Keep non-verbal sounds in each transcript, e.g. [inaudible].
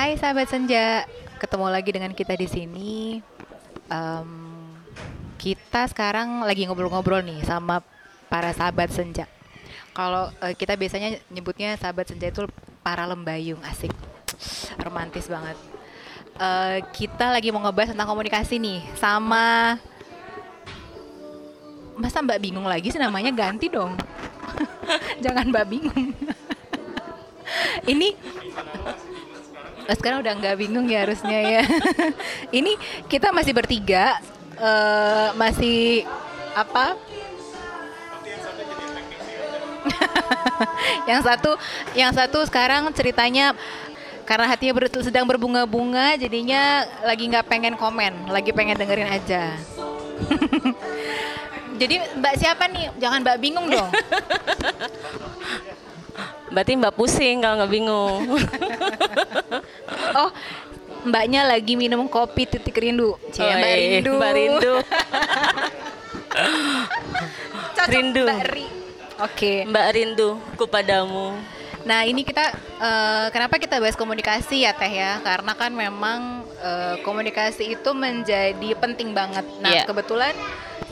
Hai sahabat senja, ketemu lagi dengan kita di sini. Em, kita sekarang lagi ngobrol-ngobrol nih sama para sahabat senja. Kalau eh, kita biasanya nyebutnya sahabat senja itu para lembayung, asik, romantis banget. Eh, kita lagi mau ngebahas tentang komunikasi nih sama masa Mbak bingung lagi sih namanya ganti dong. [laughs] Jangan Mbak bingung. [laughs] Ini sekarang udah nggak bingung ya harusnya ya. [laughs] Ini kita masih bertiga, eh, masih apa? [laughs] yang satu, yang satu sekarang ceritanya karena hatinya ber- sedang berbunga-bunga, jadinya lagi nggak pengen komen, lagi pengen dengerin aja. [laughs] Jadi Mbak siapa nih? Jangan Mbak bingung dong. Berarti Mbak pusing kalau nggak bingung. Oh, Mbaknya lagi minum kopi titik rindu. Cie, Oh, Mbak Rindu. Mbak Rindu. [laughs] Cocok, Rindu. Mbak Ri. Oke. Mbak Rindu kepadamu. Nah ini kita eh, kenapa kita bahas komunikasi ya Teh ya? Karena kan memang eh, komunikasi itu menjadi penting banget. Nah Iya. kebetulan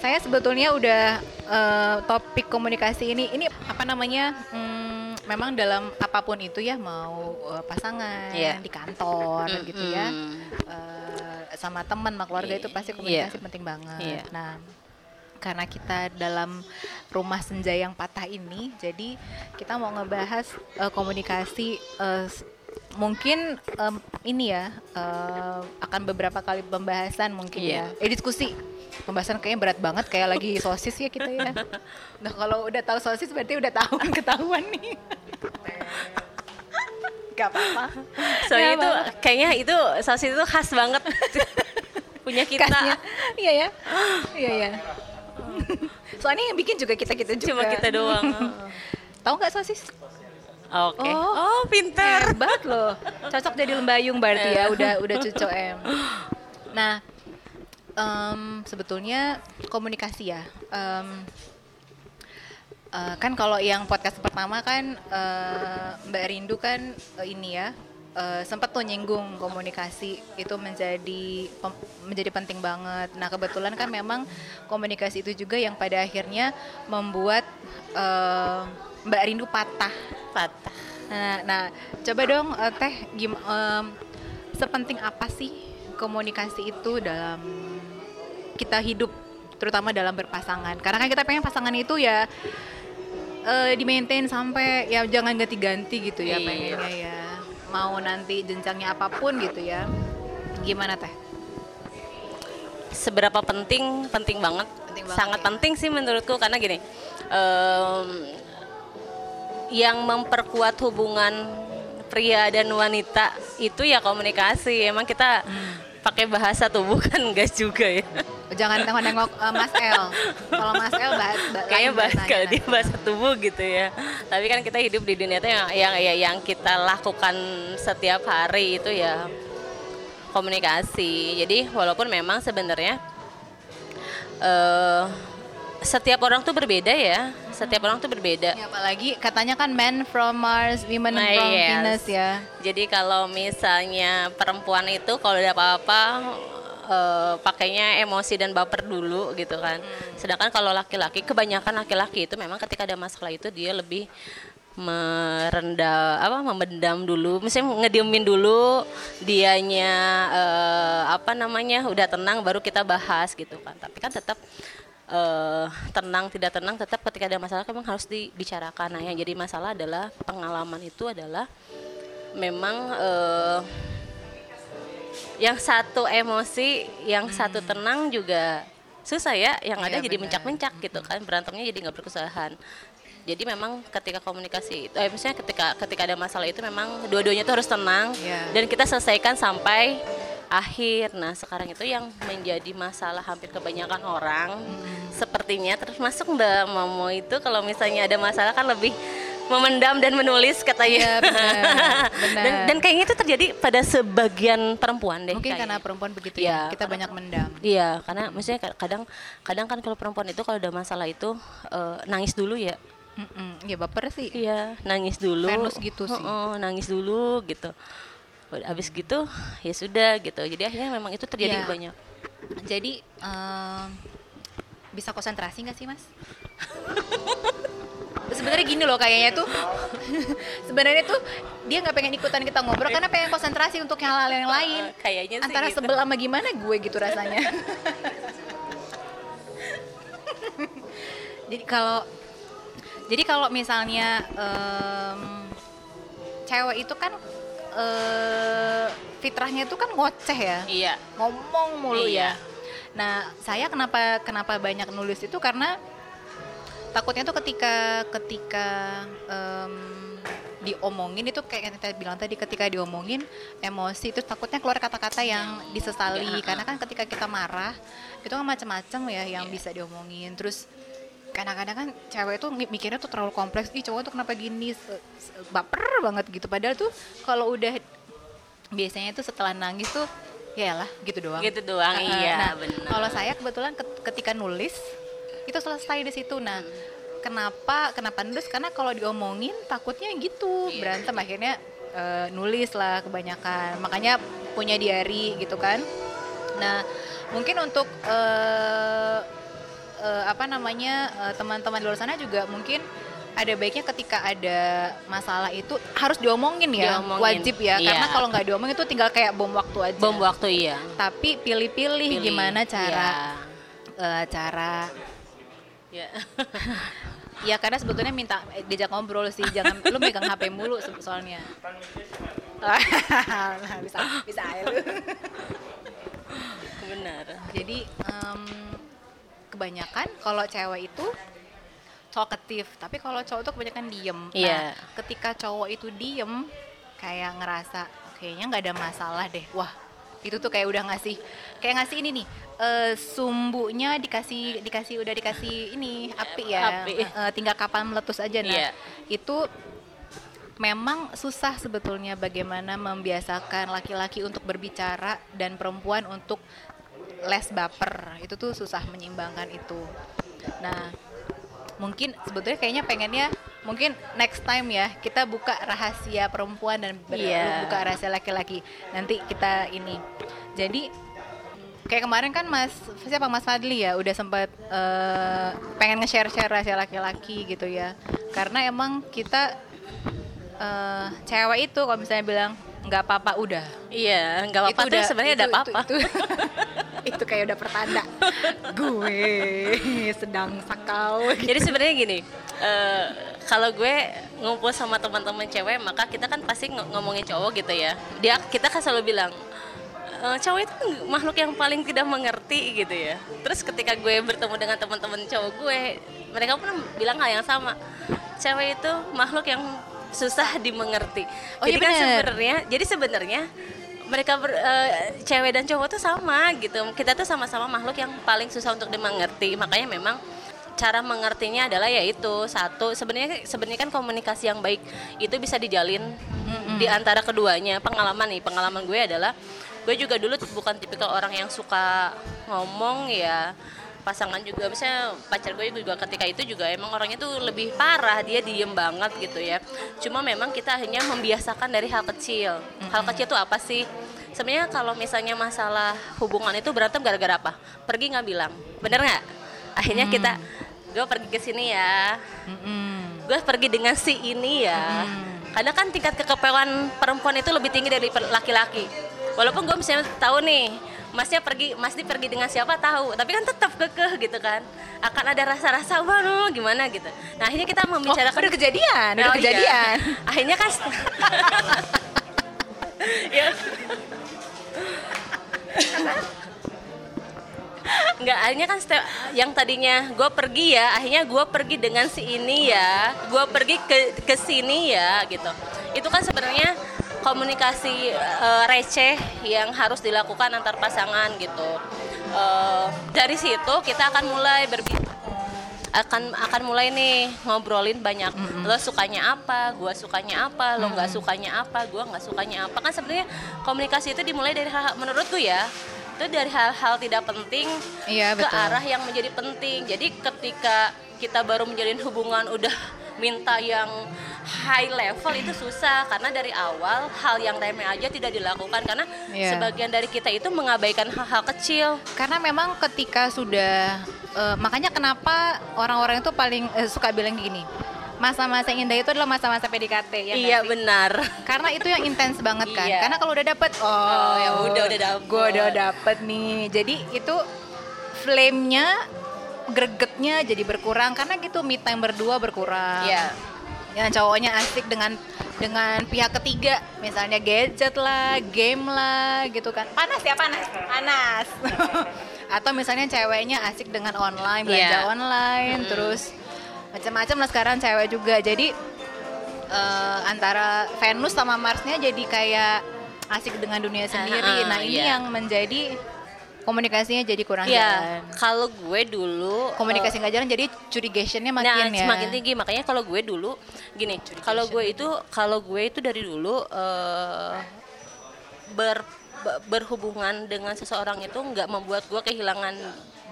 saya sebetulnya udah eh, topik komunikasi ini ini apa namanya? hmm, memang dalam apa pun itu ya mau eh, pasangan Iya. di kantor gitu ya. Eh, sama teman, sama keluarga itu pasti komunikasi penting banget. Iya. Nah, karena kita dalam rumah senja yang patah ini, jadi kita mau ngebahas eh, komunikasi s- mungkin em, ini ya eh, akan beberapa kali pembahasan mungkin Iya. ya. Eh diskusi. Pembahasan kayaknya berat banget kayak lagi sosis ya kita ya. Nah, kalau udah tahu sosis berarti udah tahu [laughs] ketahuan nih. Gak apa-apa. Soalnya itu apa-apa. kayaknya itu saus itu khas banget [laughs] punya kita. Khasnya. Iya ya. Iya ya. Soalnya yang bikin juga kita-kita juga. Cuma kita doang. [laughs] Tahu nggak sosis? Oke. Oh. Oh, pinter. Hebat loh. Cocok jadi lembayung berarti ya. Udah udah cocok em. Nah, em, sebetulnya komunikasi ya. Em, eh, kan kalau yang podcast pertama kan eh, Mbak Rindu kan eh, ini ya eh, sempat tuh nyinggung komunikasi itu menjadi pem- menjadi penting banget. Nah kebetulan kan memang komunikasi itu juga yang pada akhirnya membuat eh, Mbak Rindu patah. Patah. Nah, nah coba dong eh, Teh gim, em, sepenting apa sih komunikasi itu dalam kita hidup terutama dalam berpasangan karena kan kita pengen pasangan itu ya eh di maintain sampai ya jangan ganti-ganti gitu ya Iya. pengennya ya mau nanti jenjangnya apa pun gitu ya gimana teh Seberapa penting? Penting banget. Penting banget, Sangat ya. penting sih menurutku karena gini. em, yang memperkuat hubungan pria dan wanita itu ya komunikasi. Emang kita pakai bahasa tubuh [laughs] kan enggak juga ya. jangan nengok-nengok eh, Mas El. Kalau Mas El bahas, bah- kayaknya bahas bahasanya. kalau dia bahasa tubuh gitu ya. Tapi kan kita hidup di dunia itu yang yang ya, yang kita lakukan setiap hari itu ya komunikasi. Jadi walaupun memang sebenarnya eh setiap orang tuh berbeda ya setiap orang tuh berbeda Ya, apalagi katanya kan men from Mars, women Nah, from yes. Venus ya. Jadi kalau misalnya perempuan itu kalau ada apa-apa eh, pakainya emosi dan baper dulu gitu kan. Sedangkan kalau laki-laki kebanyakan laki-laki itu memang ketika ada masalah itu dia lebih merendah apa memendam dulu misalnya ngediemin dulu dianya eh, apa namanya udah tenang baru kita bahas gitu kan tapi kan tetap eh, tenang tidak tenang tetap ketika ada masalah memang harus dibicarakan. Nah yang jadi masalah adalah pengalaman itu adalah memang eh, yang satu emosi yang satu tenang juga susah ya yang ada Iya, jadi mencak-mencak gitu kan berantemnya jadi nggak berkesudahan. Jadi memang ketika komunikasi itu eh misalnya ketika ketika ada masalah itu memang dua-duanya itu harus tenang Iya. dan kita selesaikan sampai akhir. Nah, sekarang itu yang menjadi masalah hampir kebanyakan orang sepertinya termasuk Mbak Momo itu kalau misalnya ada masalah kan lebih memendam dan menulis katanya. Iya, benar, benar. [laughs] dan, dan kayaknya itu terjadi pada sebagian perempuan deh. Mungkin kayaknya. karena perempuan begitu Iya, ya. Kita karena- banyak mendam. Iya, karena maksudnya ka- kadang kadang kan kalau perempuan itu kalau ada masalah itu eh, nangis dulu ya. Mm-mm. Ya baper sih. Iya, nangis dulu. Venus gitu sih. Heeh, nangis dulu gitu. Habis gitu ya sudah gitu jadi akhirnya memang itu terjadi Iya. banyak Jadi em, bisa konsentrasi nggak sih mas? [laughs] Sebenarnya gini loh kayaknya tuh, [laughs] sebenarnya tuh dia nggak pengen ikutan kita ngobrol karena pengen konsentrasi untuk hal-hal yang lain. Eh, kayaknya sih Antara gitu. sebel sama gimana gue gitu rasanya. [laughs] jadi kalau jadi kalau misalnya em, cewek itu kan eh, fitrahnya itu kan ngoceh ya iya ngomong mulu Iya. ya. Nah, saya kenapa kenapa banyak nulis itu karena takutnya tuh ketika ketika em, diomongin itu kayak yang kita bilang tadi ketika diomongin emosi itu takutnya keluar kata-kata yang disesali Iya. karena kan ketika kita marah itu kan macam-macam ya yang Iya. bisa diomongin terus kadang-kadang kan cewek itu mi- mikirnya tuh terlalu kompleks ih cowok tuh kenapa gini? Baper banget gitu. Padahal tuh kalau udah biasanya itu setelah nangis tuh ya lah gitu doang. Gitu doang Uh-uh. iya nah, benar kalau saya kebetulan ket- ketika nulis itu selesai di situ. Nah kenapa kenapa nulis? Karena kalau diomongin takutnya gitu Iya. berantem akhirnya eh, nulis lah kebanyakan. Makanya punya diary gitu kan. Nah mungkin untuk eh, eh, apa namanya eh, teman-teman di luar sana juga mungkin ada baiknya ketika ada masalah itu harus diomongin ya Diomongin. wajib ya Iya. karena kalau nggak diomongin itu tinggal kayak bom waktu aja bom waktu iya tapi pilih-pilih Pilih. gimana cara Iya. eh, cara Iya. [laughs] ya karena sebetulnya minta eh, diajak ngobrol sih jangan lu megang HP mulu soalnya Nah, [laughs] bisa bisa aja lu. benar jadi em, kebanyakan kalau cewek itu talkative tapi kalau cowok tuh kebanyakan diem Iya. nah ketika cowok itu diem kayak ngerasa kayaknya nggak ada masalah deh wah itu tuh kayak udah ngasih kayak ngasih ini nih eh, sumbunya dikasih dikasih udah dikasih ini api ya Api. Eh, tinggal kapan meletus aja nah Iya. itu memang susah sebetulnya bagaimana membiasakan laki-laki untuk berbicara dan perempuan untuk les baper. Itu tuh susah menyeimbangkan itu. Nah mungkin sebetulnya kayaknya pengennya mungkin next time ya kita buka rahasia perempuan dan ber- Iya. buka rahasia laki-laki. Nanti kita ini. Jadi kayak kemarin kan Mas siapa? Mas Fadli ya udah sempat eh, pengen nge-share share rahasia laki-laki gitu ya. Karena emang kita eh, cewek itu kalau misalnya bilang nggak apa-apa udah. Iya nggak apa-apa Itu udah- sebenarnya itu- ada apa-apa [laughs] itu, kayak udah pertanda gue sedang sakau gitu. Jadi sebenarnya gini, eh, kalau gue ngumpul sama teman-teman cewek, maka kita kan pasti ng- ngomongin cowok gitu ya. Dia kita kan selalu bilang "Eh, cowok itu makhluk yang paling tidak mengerti gitu ya. Terus ketika gue bertemu dengan teman-teman cowok gue, mereka pun bilang hal yang sama. Cewek itu makhluk yang susah dimengerti. Oh, jadi iya kan sebenarnya, jadi sebenarnya mereka ber, eh, cewek dan cowok tuh sama gitu. Kita tuh sama-sama makhluk yang paling susah untuk dimengerti. Makanya memang cara mengertinya adalah yaitu satu sebenarnya sebenarnya kan komunikasi yang baik itu bisa dijalin di antara keduanya. Pengalaman nih, pengalaman gue adalah gue juga dulu bukan tipikal orang yang suka ngomong ya pasangan juga misalnya pacar gue juga ketika itu juga emang orangnya tuh lebih parah dia diem banget gitu ya. Cuma memang kita akhirnya membiasakan dari hal kecil. Hal kecil tuh apa sih? Sebenarnya kalau misalnya masalah hubungan itu berantem gara-gara apa? Pergi nggak bilang. Bener nggak? Akhirnya kita gue pergi ke sini ya. Mm-mm. gue pergi dengan si ini ya. Karena kan tingkat kekepewan perempuan itu lebih tinggi dari laki-laki. Walaupun gue misalnya tahu nih masnya pergi masnya pergi dengan siapa tahu tapi kan tetap kekeh gitu kan akan ada rasa-rasa baru gimana gitu nah akhirnya kita Oh, membicarakan udah kejadian, udah Oh, iya. kejadian. [laughs] akhirnya kan [laughs] ya Enggak, akhirnya kan setiap, yang tadinya gue pergi ya, akhirnya gue pergi dengan si ini ya, gue pergi ke ke sini ya, gitu. Itu kan sebenarnya komunikasi eh, receh yang harus dilakukan antar pasangan gitu. Eh, dari situ kita akan mulai berbicara akan akan mulai nih ngobrolin banyak. Lo sukanya apa? Gue sukanya apa? Lo nggak sukanya apa? Gue nggak sukanya apa? Kan sebenarnya komunikasi itu dimulai dari hal menurutku ya itu dari hal-hal tidak penting Iya, ke betul. arah yang menjadi penting. Jadi ketika kita baru menjalin hubungan udah minta yang high level itu susah karena dari awal hal yang remeh aja tidak dilakukan karena Iya. sebagian dari kita itu mengabaikan hal-hal kecil Karena memang ketika sudah eh, makanya kenapa orang-orang itu paling eh, suka bilang gini. Masa-masa yang indah itu adalah masa-masa PDKT ya iya sih? benar Karena itu yang intens banget kan. Iya. Karena kalau udah dapet oh, Oh, ya udah, udah dapet. Gue udah dapet nih. Jadi itu flame-nya gregetnya jadi berkurang karena gitu me time berdua berkurang. Iya. Ya cowoknya asik dengan dengan pihak ketiga, misalnya gadget lah, game lah gitu kan. Panas ya panas, panas. [laughs] Atau misalnya ceweknya asik dengan online, belanja Iya. online, terus macam-macam lah sekarang cewek juga. Jadi eh, antara Venus sama Marsnya jadi kayak asik dengan dunia sendiri. ah, nah ini iya. yang menjadi komunikasinya jadi kurang Iya, jalan. kalau gue dulu Komunikasi eh, nggak jalan jadi curigationnya nah, makin ya. semakin tinggi makanya kalau gue dulu gini, kalau gue itu kalau gue itu dari dulu eh, ber be- berhubungan dengan seseorang itu nggak membuat gue kehilangan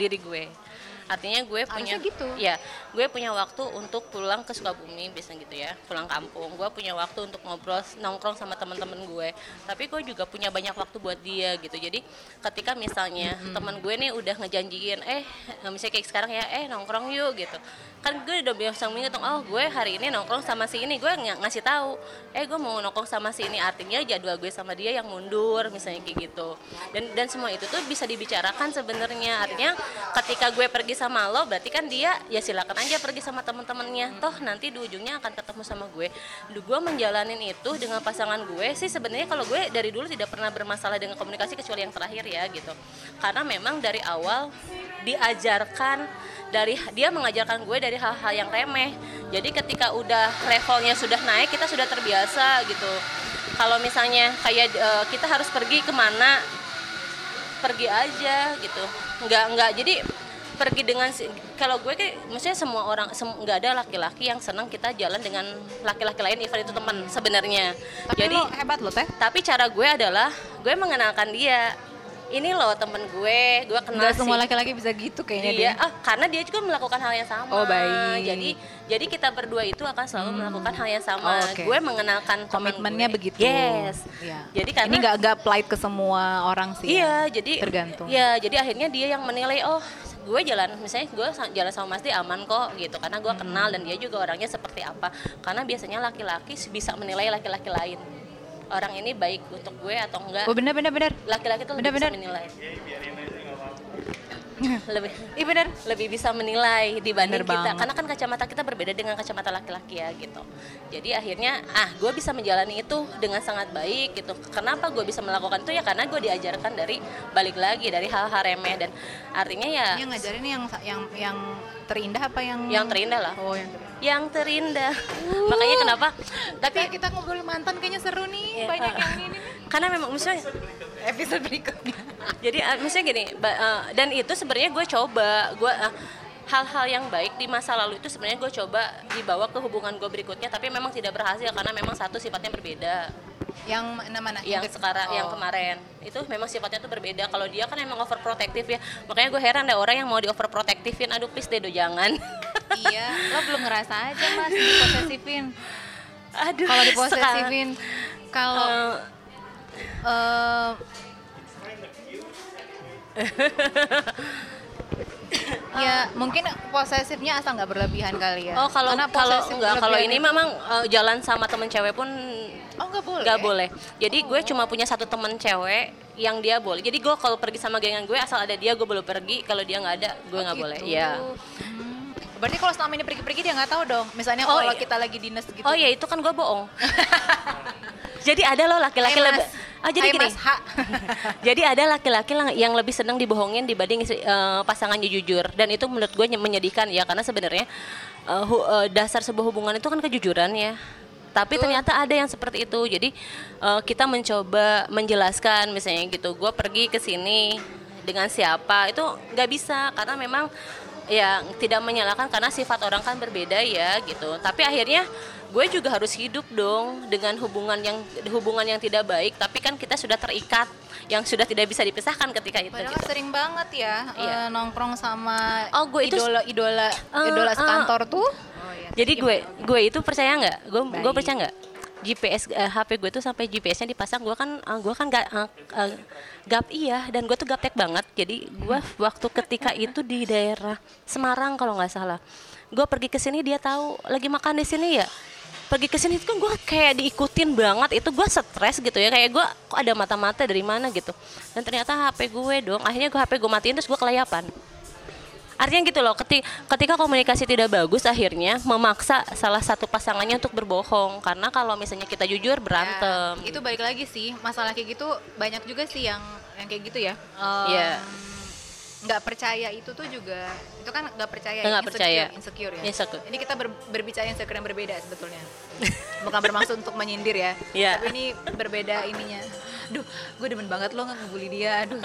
diri gue. Artinya gue punya Harusnya gitu. ya, gue punya waktu untuk pulang ke Sukabumi biasanya gitu ya, pulang kampung. Gue punya waktu untuk ngobrol nongkrong sama teman-teman gue. Tapi gue juga punya banyak waktu buat dia gitu. Jadi ketika misalnya teman gue nih udah ngejanjiin eh misalnya kayak sekarang ya eh nongkrong yuk gitu. Kan gue udah biasa ngitung oh gue hari ini nongkrong sama si ini gue ng- ngasih tahu eh gue mau nongkrong sama si ini artinya jadwal gue sama dia yang mundur misalnya kayak gitu. Dan dan semua itu tuh bisa dibicarakan sebenarnya. Artinya ketika gue pergi sama lo berarti kan dia ya silakan aja pergi sama teman-temannya. Toh nanti di ujungnya akan ketemu sama gue. Duh, gue menjalanin itu dengan pasangan gue sih sebenarnya kalau gue dari dulu tidak pernah bermasalah dengan komunikasi kecuali yang terakhir ya gitu. Karena memang dari awal diajarkan dari dia mengajarkan gue dari hal-hal yang remeh. Jadi ketika udah levelnya sudah naik kita sudah terbiasa gitu. Kalau misalnya kayak eh, kita harus pergi ke mana pergi aja gitu nggak nggak jadi pergi dengan si- kalau gue kayak maksudnya semua orang sem- nggak ada laki-laki yang senang kita jalan dengan laki-laki lain even itu teman sebenarnya Tapi jadi lo hebat lo teh. tapi cara gue adalah gue mengenalkan dia ini loh temen gue gue kenal Nggak semua laki-laki bisa gitu kayaknya dia ah karena dia juga melakukan hal yang sama Oh, baik. jadi jadi kita berdua itu akan selalu melakukan hal yang sama Oh, oke. gue mengenalkan Komitmennya gue. begitu. yes Iya. jadi karena ini nggak nggak applied ke semua orang sih. ya. Iya, jadi Tergantung. Iya, jadi akhirnya dia yang menilai oh gue jalan misalnya gue jalan sama Mas Di aman kok gitu. Karena gue kenal dan dia juga orangnya seperti apa. Karena biasanya laki-laki bisa menilai laki-laki lain. Orang ini baik untuk gue atau enggak. Oh benar benar benar. laki-laki tuh lebih benar, bisa menilai [laughs] lebih Iya benar. lebih bisa menilai dibanding Bener kita banget. karena kan kacamata kita berbeda dengan kacamata laki-laki ya gitu jadi akhirnya ah gue bisa menjalani itu dengan sangat baik gitu kenapa gue bisa melakukan itu ya karena gue diajarkan dari balik lagi dari hal-hal remeh dan artinya ya Yang ngajarin yang yang yang terindah apa yang yang terindah lah Oh yang terindah. yang terindah makanya kenapa Tapi tapi kita ngobrol mantan kayaknya seru nih. Iya. Banyak yang ini nih. Karena memang misalnya Episode berikutnya. [laughs] jadi uh, misalnya gini uh, dan itu sebenarnya gue coba gue uh, hal-hal yang baik di masa lalu itu sebenarnya gue coba dibawa ke hubungan gue berikutnya tapi memang tidak berhasil karena memang satu sifatnya berbeda Yang mana mana? yang ke- sekarang yang oh. kemarin itu memang sifatnya tuh berbeda kalau dia kan emang overprotective ya makanya gue heran deh orang yang mau di overprotectivein aduh please deh do jangan [laughs] iya, lo belum ngerasa aja mas diposesifin. aduh Kalau diposesifin, kalau Uh, eh, [laughs] ya mungkin posesifnya asal nggak berlebihan kali ya. oh kalau kalau enggak kalau ini itu- memang uh, jalan sama temen cewek pun oh nggak boleh. Gak boleh. Jadi gue cuma punya satu temen cewek yang dia boleh. Jadi gue kalau pergi sama gengan gue asal ada dia gue boleh pergi. Kalau dia nggak ada gue nggak Oh, boleh. gitu. Iya. Hmm. Berarti kalau selama ini pergi-pergi dia nggak tahu dong. Misalnya Oh, kalau iya. kita lagi dinas gitu. Oh ya itu kan gue bohong. [laughs] jadi ada loh laki-laki lebih. Ah jadi Hai, gini. Mas [laughs] jadi ada laki-laki yang lebih senang dibohongin dibanding eh, pasangannya jujur. Dan itu menurut gue ny- menyedihkan ya karena sebenarnya hu- eh, dasar sebuah hubungan itu kan kejujuran ya. Tapi ternyata ada yang seperti itu. Jadi eh, kita mencoba menjelaskan misalnya gitu. Gue pergi ke sini dengan siapa itu nggak bisa karena memang ya tidak menyalahkan karena sifat orang kan berbeda ya gitu tapi akhirnya gue juga harus hidup dong dengan hubungan yang hubungan yang tidak baik tapi kan kita sudah terikat yang sudah tidak bisa dipisahkan ketika itu Padahal gitu. sering banget ya Iya. eh, nongkrong sama Oh, gue itu- idola idola Eh, idola eh. sekantor tuh. Oh, iya. Jadi gue gue itu percaya nggak? Gue gue percaya nggak? GPS eh, HP gue tuh sampai GPS-nya dipasang gue kan eh, gue kan gak gap iya dan gue tuh gaptek banget. Jadi gue waktu ketika itu di daerah Semarang kalau nggak salah. Gue pergi ke sini dia tahu lagi makan di sini ya. Pergi ke sini itu kan gue kayak diikutin banget itu gue stres gitu ya kayak gue kok ada mata-mata dari mana gitu dan ternyata HP gue dong akhirnya gue HP gue matiin terus gue kelayapan Artinya gitu loh, keti- ketika komunikasi tidak bagus akhirnya memaksa salah satu pasangannya untuk berbohong karena kalau misalnya kita jujur berantem. Ya, itu balik lagi sih masalah kayak gitu banyak juga sih yang yang kayak gitu ya. Iya. nggak percaya itu tuh juga itu kan nggak percaya Nggak insecure, percaya. insecure ya. Insecure. Ini kita ber- berbicara insecure yang berbeda sebetulnya. Bukan bermaksud untuk menyindir ya. Iya. Tapi ini berbeda ininya. Duh, gue demen banget lo nggak ngebully dia. Aduh. [laughs]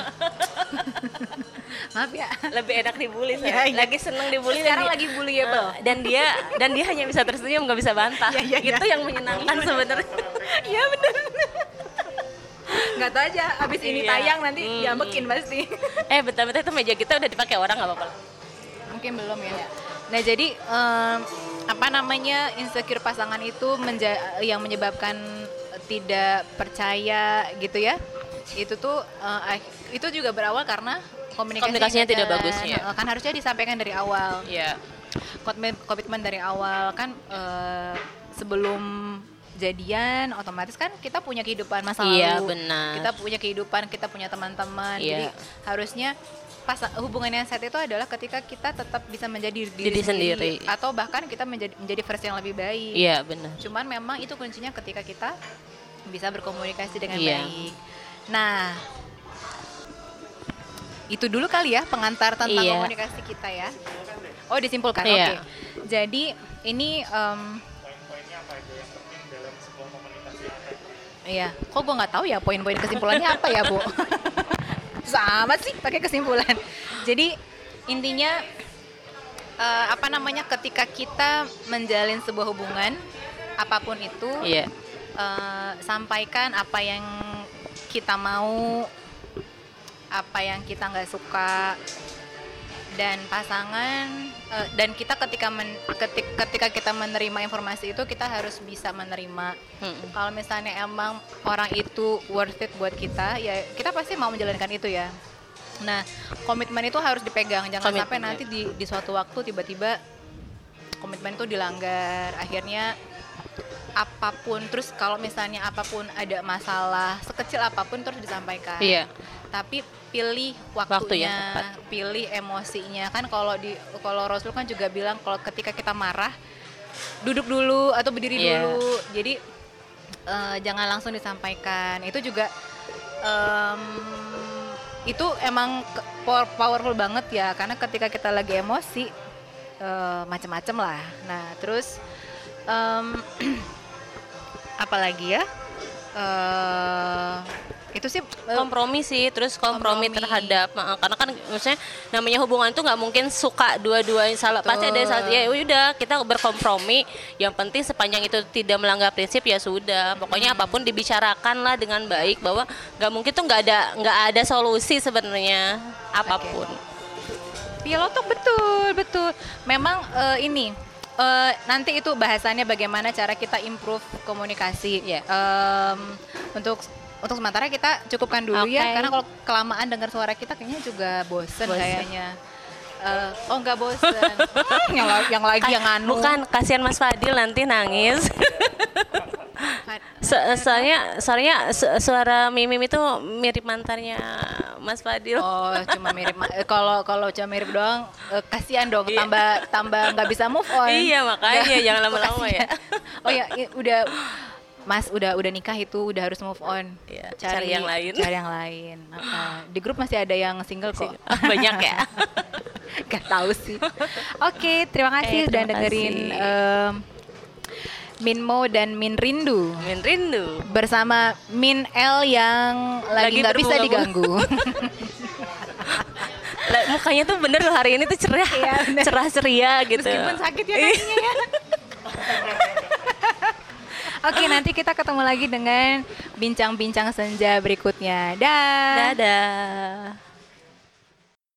Maaf ya. Lebih enak dibully Iya, saya. iya. Lagi seneng dibully Sekarang lagi bully ya. Eh, dan dia dan dia hanya bisa tersenyum nggak bisa bantah. Iya, iya, iya. Itu yang menyenangkan sebenarnya. Iya bener. Nggak tahu aja. Abis ini Iya. tayang nanti Mm, diambekin pasti. eh betul-betul itu meja kita udah dipakai orang nggak apa-apa. Mungkin belum ya. Nah jadi em, apa namanya insecure pasangan itu menja- yang menyebabkan tidak percaya gitu ya? Itu tuh eh, ak- itu juga berawal karena komunikasinya, Komunikasinya tidak jalan. bagus, ya. Eh, Kan harusnya disampaikan dari awal. Iya. Komitmen komitmen dari awal kan eh, sebelum jadian otomatis kan kita punya kehidupan masa Iya, lalu. benar. Kita punya kehidupan, kita punya teman-teman. Iya. Jadi harusnya pas hubungan yang sehat itu adalah ketika kita tetap bisa menjadi diri, Diri sendiri. atau bahkan kita menjadi menjadi versi yang lebih baik. Iya benar. Cuman memang itu kuncinya ketika kita bisa berkomunikasi dengan Iya. baik. Nah, itu dulu kali ya pengantar tentang Iya. komunikasi kita ya. Oh disimpulkan, Iya. oke. Jadi ini em, Iya, kok gue nggak tahu ya poin-poin kesimpulannya apa ya, Bu? [laughs] Sama sih pakai kesimpulan. Jadi intinya eh, apa namanya ketika kita menjalin sebuah hubungan apa pun itu Iya. eh, sampaikan apa yang kita mau, apa yang kita nggak suka, dan pasangan eh, dan kita ketika men- ketik- ketika kita menerima informasi itu kita harus bisa menerima. Mm-mm. Kalau misalnya emang orang itu worth it buat kita, ya kita pasti mau menjalankan itu ya. Nah, komitmen itu harus dipegang, jangan Komitmen, sampai ya. nanti di, di suatu waktu tiba-tiba komitmen itu dilanggar. Akhirnya apa pun, terus kalau misalnya apa pun ada masalah, sekecil apa pun terus disampaikan. Iya. Tapi pilih Waktu waktunya, yang tepat. pilih emosinya. Kan kalau di kalau Rasul kan juga bilang kalau ketika kita marah duduk dulu atau berdiri Iya. dulu. Jadi eh, jangan langsung disampaikan. Itu juga em, itu emang powerful banget ya karena ketika kita lagi emosi eh, macem-macem lah. Nah terus em, [clears throat] apalagi ya? Eh, itu sih kompromi sih terus kompromi, Kompromi. terhadap uh, karena kan maksudnya namanya hubungan itu nggak mungkin suka dua-duanya salah pasti ada salah ya udah kita berkompromi yang penting sepanjang itu tidak melanggar prinsip ya sudah pokoknya apa pun dibicarakan lah dengan baik bahwa nggak mungkin tuh nggak ada nggak ada solusi sebenarnya apa pun Pilotok betul betul. Memang eh, ini eh, nanti itu bahasannya bagaimana cara kita improve komunikasi. Iya. Em, untuk untuk sementara kita cukupkan dulu ya Oke. karena kalau kelamaan dengar suara kita kayaknya juga bosen, Bosen. kayaknya. Eh, oh nggak bosen. [laughs] yang, la- yang lagi yang anu. bukan kasihan Mas Fadil nanti nangis [laughs] So- soalnya soalnya su- suara Mimim itu mirip mantannya Mas Fadil Oh, cuma mirip. eh, Kalau kalau cuma mirip doang, eh, kasihan dong. Iya. Tambah tambah nggak bisa move on. Iya, makanya, jangan lama-lama [laughs] ya. oh ya, i- udah Mas udah udah nikah itu udah harus move on. Iya, cari yang lain. Cari yang lain. Apa. [laughs] Di grup masih ada yang single kok. [laughs] banyak ya [laughs] Gak tahu sih. Oke, terima kasih Eh, udah terima dengerin kasih. em, Minmo dan Min Rindu Min rindu bersama Min L yang lagi nggak bisa diganggu. Mukanya tuh bener loh hari ini tuh cerah, Iya, cerah ceria gitu. Meskipun sakit ya kakinya ya. Oke, nanti kita ketemu lagi dengan bincang-bincang senja berikutnya. Dah. Dadah.